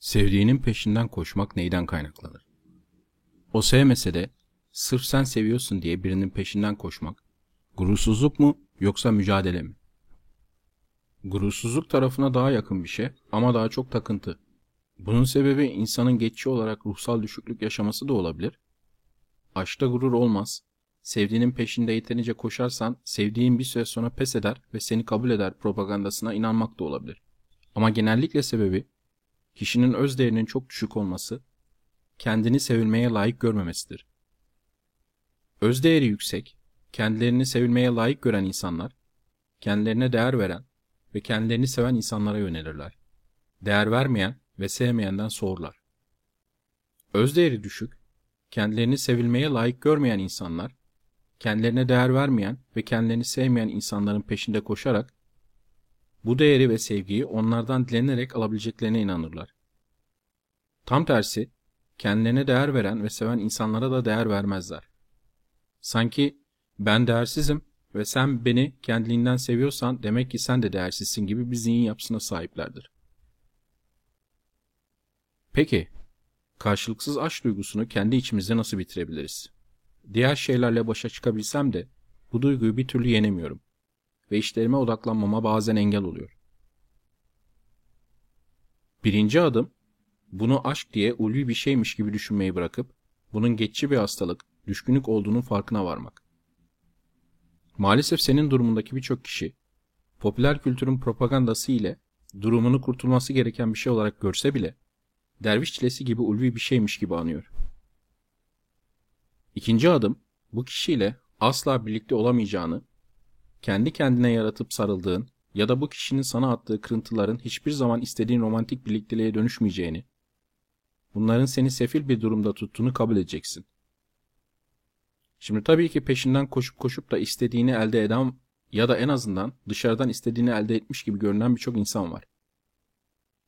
Sevdiğinin peşinden koşmak neyden kaynaklanır? O sevmese de sırf sen seviyorsun diye birinin peşinden koşmak gurursuzluk mu yoksa mücadele mi? Gurursuzluk tarafına daha yakın bir şey ama daha çok takıntı. Bunun sebebi insanın geçici olarak ruhsal düşüklük yaşaması da olabilir. Aşkta gurur olmaz. Sevdiğinin peşinde yeterince koşarsan sevdiğin bir süre sonra pes eder ve seni kabul eder propagandasına inanmak da olabilir. Ama genellikle sebebi kişinin öz değerinin çok düşük olması, kendini sevilmeye layık görmemesidir. Öz değeri yüksek, kendilerini sevilmeye layık gören insanlar, kendilerine değer veren ve kendilerini seven insanlara yönelirler. Değer vermeyen ve sevmeyenden soğurlar. Öz değeri düşük, kendilerini sevilmeye layık görmeyen insanlar, kendilerine değer vermeyen ve kendilerini sevmeyen insanların peşinde koşarak bu değeri ve sevgiyi onlardan dilenerek alabileceklerine inanırlar. Tam tersi, kendilerine değer veren ve seven insanlara da değer vermezler. Sanki ben değersizim ve sen beni kendiliğinden seviyorsan demek ki sen de değersizsin gibi bir zihin yapısına sahiplerdir. Peki, karşılıksız aşk duygusunu kendi içimizde nasıl bitirebiliriz? Diğer şeylerle başa çıkabilsem de bu duyguyu bir türlü yenemiyorum ve işlerime odaklanmama bazen engel oluyor. Birinci adım, bunu aşk diye ulvi bir şeymiş gibi düşünmeyi bırakıp, bunun geçici bir hastalık, düşkünlük olduğunun farkına varmak. Maalesef senin durumundaki birçok kişi, popüler kültürün propagandası ile durumunu kurtulması gereken bir şey olarak görse bile, derviş çilesi gibi ulvi bir şeymiş gibi anıyor. İkinci adım, bu kişiyle asla birlikte olamayacağını kendi kendine yaratıp sarıldığın ya da bu kişinin sana attığı kırıntıların hiçbir zaman istediğin romantik birlikteliğe dönüşmeyeceğini, bunların seni sefil bir durumda tuttuğunu kabul edeceksin. Şimdi tabii ki peşinden koşup koşup da istediğini elde eden ya da en azından dışarıdan istediğini elde etmiş gibi görünen birçok insan var.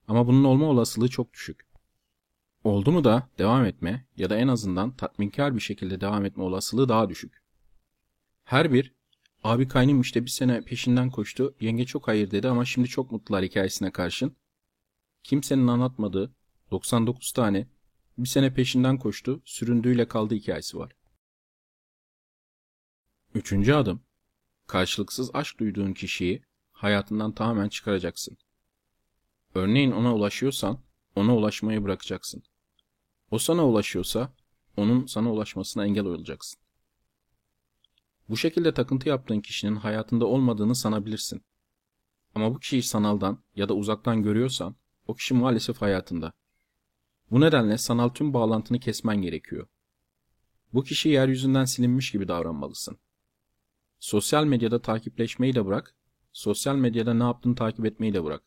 Ama bunun olma olasılığı çok düşük. Oldu mu da devam etme ya da en azından tatminkar bir şekilde devam etme olasılığı daha düşük. Her bir Abi kaynım işte bir sene peşinden koştu. Yenge çok hayır dedi ama şimdi çok mutlular hikayesine karşın. Kimsenin anlatmadığı 99 tane bir sene peşinden koştu, süründüğüyle kaldı hikayesi var. Üçüncü adım. Karşılıksız aşk duyduğun kişiyi hayatından tamamen çıkaracaksın. Örneğin ona ulaşıyorsan ona ulaşmayı bırakacaksın. O sana ulaşıyorsa onun sana ulaşmasına engel olacaksın. Bu şekilde takıntı yaptığın kişinin hayatında olmadığını sanabilirsin. Ama bu kişiyi sanaldan ya da uzaktan görüyorsan o kişi maalesef hayatında. Bu nedenle sanal tüm bağlantını kesmen gerekiyor. Bu kişi yeryüzünden silinmiş gibi davranmalısın. Sosyal medyada takipleşmeyi de bırak, sosyal medyada ne yaptığını takip etmeyi de bırak.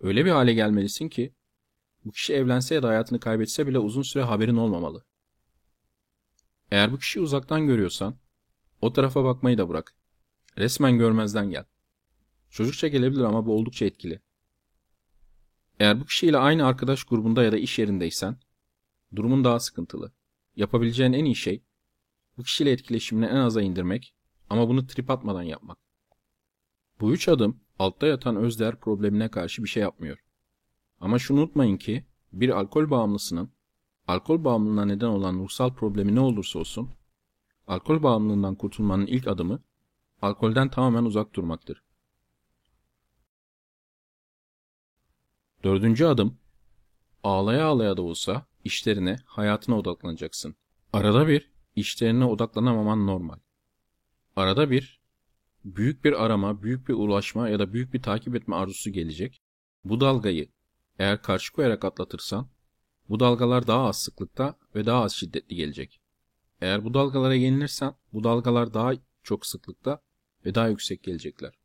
Öyle bir hale gelmelisin ki bu kişi evlense ya da hayatını kaybetse bile uzun süre haberin olmamalı. Eğer bu kişiyi uzaktan görüyorsan o tarafa bakmayı da bırak. Resmen görmezden gel. Çocukça gelebilir ama bu oldukça etkili. Eğer bu kişiyle aynı arkadaş grubunda ya da iş yerindeysen, durumun daha sıkıntılı. Yapabileceğin en iyi şey, bu kişiyle etkileşimini en aza indirmek ama bunu trip atmadan yapmak. Bu üç adım altta yatan özdeğer problemine karşı bir şey yapmıyor. Ama şunu unutmayın ki bir alkol bağımlısının alkol bağımlılığına neden olan ruhsal problemi ne olursa olsun Alkol bağımlılığından kurtulmanın ilk adımı alkolden tamamen uzak durmaktır. Dördüncü adım ağlaya ağlaya da olsa işlerine, hayatına odaklanacaksın. Arada bir işlerine odaklanamaman normal. Arada bir büyük bir arama, büyük bir ulaşma ya da büyük bir takip etme arzusu gelecek. Bu dalgayı eğer karşı koyarak atlatırsan bu dalgalar daha az sıklıkta ve daha az şiddetli gelecek. Eğer bu dalgalara yenilirsen bu dalgalar daha çok sıklıkta ve daha yüksek gelecekler.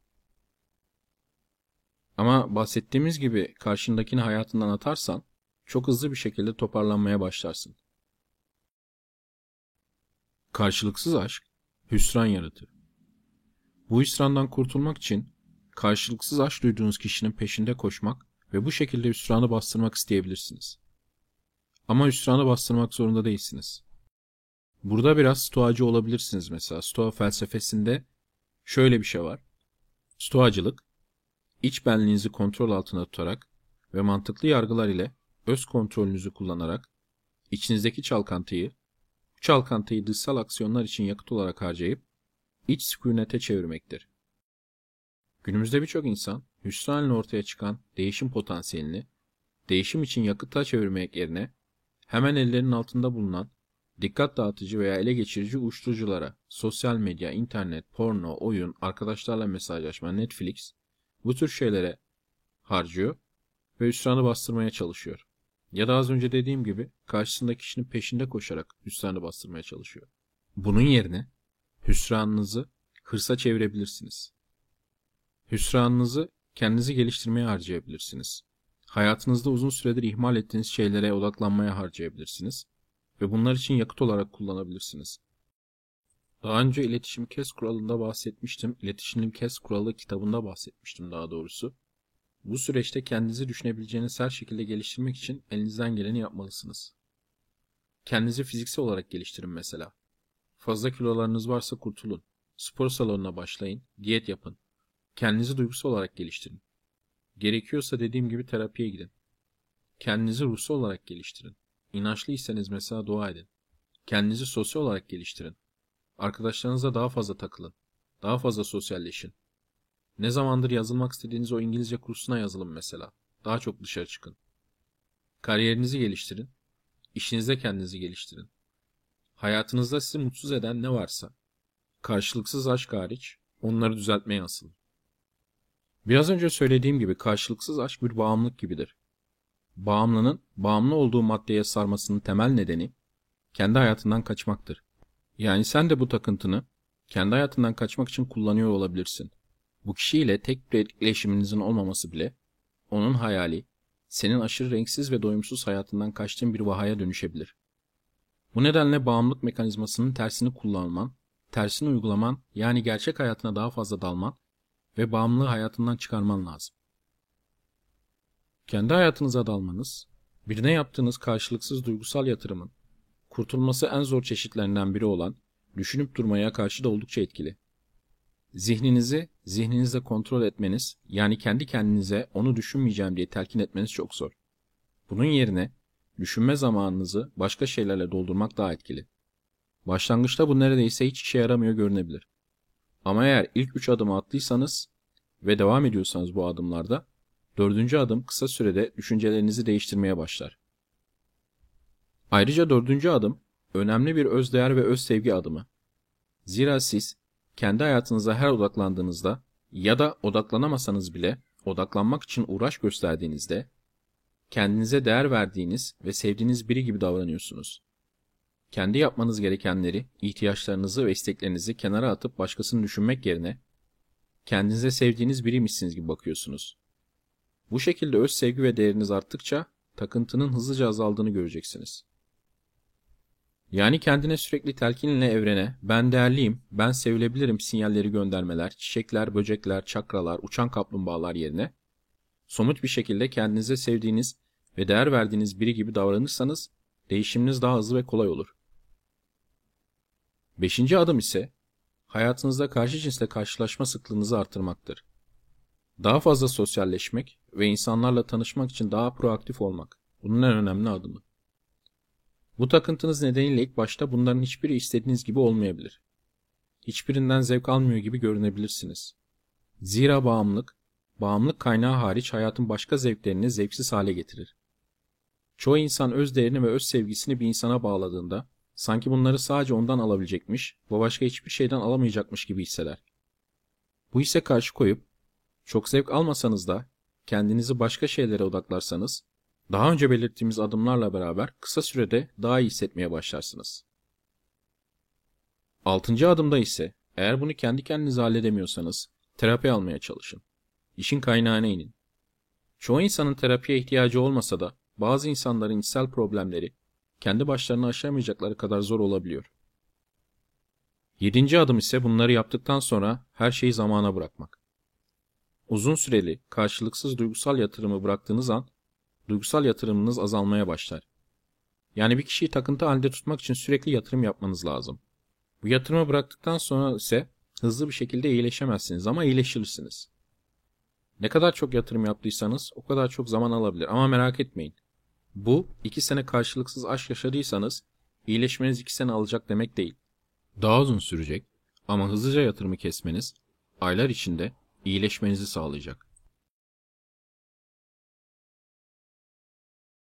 Ama bahsettiğimiz gibi karşındakini hayatından atarsan çok hızlı bir şekilde toparlanmaya başlarsın. Karşılıksız aşk hüsran yaratır. Bu hüsrandan kurtulmak için karşılıksız aşk duyduğunuz kişinin peşinde koşmak ve bu şekilde hüsranı bastırmak isteyebilirsiniz. Ama hüsranı bastırmak zorunda değilsiniz. Burada biraz stoacı olabilirsiniz mesela. Stoa felsefesinde şöyle bir şey var. Stoacılık, iç benliğinizi kontrol altında tutarak ve mantıklı yargılar ile öz kontrolünüzü kullanarak içinizdeki çalkantıyı, bu çalkantıyı dışsal aksiyonlar için yakıt olarak harcayıp iç sükunete çevirmektir. Günümüzde birçok insan hüsranla ortaya çıkan değişim potansiyelini değişim için yakıta çevirmek yerine hemen ellerinin altında bulunan dikkat dağıtıcı veya ele geçirici uyuşturuculara, sosyal medya, internet, porno, oyun, arkadaşlarla mesajlaşma, Netflix bu tür şeylere harcıyor ve hüsranı bastırmaya çalışıyor. Ya da az önce dediğim gibi karşısındaki kişinin peşinde koşarak hüsranı bastırmaya çalışıyor. Bunun yerine hüsranınızı hırsa çevirebilirsiniz. Hüsranınızı kendinizi geliştirmeye harcayabilirsiniz. Hayatınızda uzun süredir ihmal ettiğiniz şeylere odaklanmaya harcayabilirsiniz ve bunlar için yakıt olarak kullanabilirsiniz. Daha önce iletişim kes kuralında bahsetmiştim. İletişimin kes kuralı kitabında bahsetmiştim daha doğrusu. Bu süreçte kendinizi düşünebileceğiniz her şekilde geliştirmek için elinizden geleni yapmalısınız. Kendinizi fiziksel olarak geliştirin mesela. Fazla kilolarınız varsa kurtulun. Spor salonuna başlayın, diyet yapın. Kendinizi duygusal olarak geliştirin. Gerekiyorsa dediğim gibi terapiye gidin. Kendinizi ruhsal olarak geliştirin. İnançlıysanız mesela dua edin. Kendinizi sosyal olarak geliştirin. Arkadaşlarınızla daha fazla takılın. Daha fazla sosyalleşin. Ne zamandır yazılmak istediğiniz o İngilizce kursuna yazılın mesela. Daha çok dışarı çıkın. Kariyerinizi geliştirin. İşinizde kendinizi geliştirin. Hayatınızda sizi mutsuz eden ne varsa, karşılıksız aşk hariç onları düzeltmeye asılın. Biraz önce söylediğim gibi karşılıksız aşk bir bağımlılık gibidir. Bağımlının bağımlı olduğu maddeye sarmasının temel nedeni kendi hayatından kaçmaktır. Yani sen de bu takıntını kendi hayatından kaçmak için kullanıyor olabilirsin. Bu kişiyle tek bir etkileşiminizin olmaması bile onun hayali senin aşırı renksiz ve doyumsuz hayatından kaçtığın bir vahaya dönüşebilir. Bu nedenle bağımlılık mekanizmasının tersini kullanman, tersini uygulaman yani gerçek hayatına daha fazla dalman ve bağımlılığı hayatından çıkarman lazım. Kendi hayatınıza dalmanız, birine yaptığınız karşılıksız duygusal yatırımın kurtulması en zor çeşitlerinden biri olan düşünüp durmaya karşı da oldukça etkili. Zihninizi zihninizle kontrol etmeniz, yani kendi kendinize onu düşünmeyeceğim diye telkin etmeniz çok zor. Bunun yerine düşünme zamanınızı başka şeylerle doldurmak daha etkili. Başlangıçta bu neredeyse hiç işe yaramıyor görünebilir. Ama eğer ilk üç adımı attıysanız ve devam ediyorsanız bu adımlarda, dördüncü adım kısa sürede düşüncelerinizi değiştirmeye başlar. Ayrıca dördüncü adım önemli bir özdeğer ve öz sevgi adımı. Zira siz kendi hayatınıza her odaklandığınızda ya da odaklanamasanız bile odaklanmak için uğraş gösterdiğinizde kendinize değer verdiğiniz ve sevdiğiniz biri gibi davranıyorsunuz. Kendi yapmanız gerekenleri, ihtiyaçlarınızı ve isteklerinizi kenara atıp başkasını düşünmek yerine kendinize sevdiğiniz biriymişsiniz gibi bakıyorsunuz. Bu şekilde öz sevgi ve değeriniz arttıkça takıntının hızlıca azaldığını göreceksiniz. Yani kendine sürekli telkinle evrene ben değerliyim, ben sevilebilirim sinyalleri göndermeler, çiçekler, böcekler, çakralar, uçan kaplumbağalar yerine somut bir şekilde kendinize sevdiğiniz ve değer verdiğiniz biri gibi davranırsanız değişiminiz daha hızlı ve kolay olur. Beşinci adım ise hayatınızda karşı cinsle karşılaşma sıklığınızı artırmaktır. Daha fazla sosyalleşmek ve insanlarla tanışmak için daha proaktif olmak bunun en önemli adımı. Bu takıntınız nedeniyle ilk başta bunların hiçbiri istediğiniz gibi olmayabilir. Hiçbirinden zevk almıyor gibi görünebilirsiniz. Zira bağımlılık, bağımlılık kaynağı hariç hayatın başka zevklerini zevksiz hale getirir. Çoğu insan öz değerini ve öz sevgisini bir insana bağladığında sanki bunları sadece ondan alabilecekmiş ve başka hiçbir şeyden alamayacakmış gibi hisseder. Bu hisse karşı koyup çok zevk almasanız da kendinizi başka şeylere odaklarsanız daha önce belirttiğimiz adımlarla beraber kısa sürede daha iyi hissetmeye başlarsınız. Altıncı adımda ise eğer bunu kendi kendinize halledemiyorsanız terapi almaya çalışın. İşin kaynağına inin. Çoğu insanın terapiye ihtiyacı olmasa da bazı insanların içsel problemleri kendi başlarına aşamayacakları kadar zor olabiliyor. Yedinci adım ise bunları yaptıktan sonra her şeyi zamana bırakmak. Uzun süreli, karşılıksız duygusal yatırımı bıraktığınız an duygusal yatırımınız azalmaya başlar. Yani bir kişiyi takıntı halinde tutmak için sürekli yatırım yapmanız lazım. Bu yatırımı bıraktıktan sonra ise hızlı bir şekilde iyileşemezsiniz ama iyileşirsiniz. Ne kadar çok yatırım yaptıysanız o kadar çok zaman alabilir ama merak etmeyin. Bu iki sene karşılıksız aşk yaşadıysanız iyileşmeniz iki sene alacak demek değil. Daha uzun sürecek ama hızlıca yatırımı kesmeniz aylar içinde iyileşmenizi sağlayacak.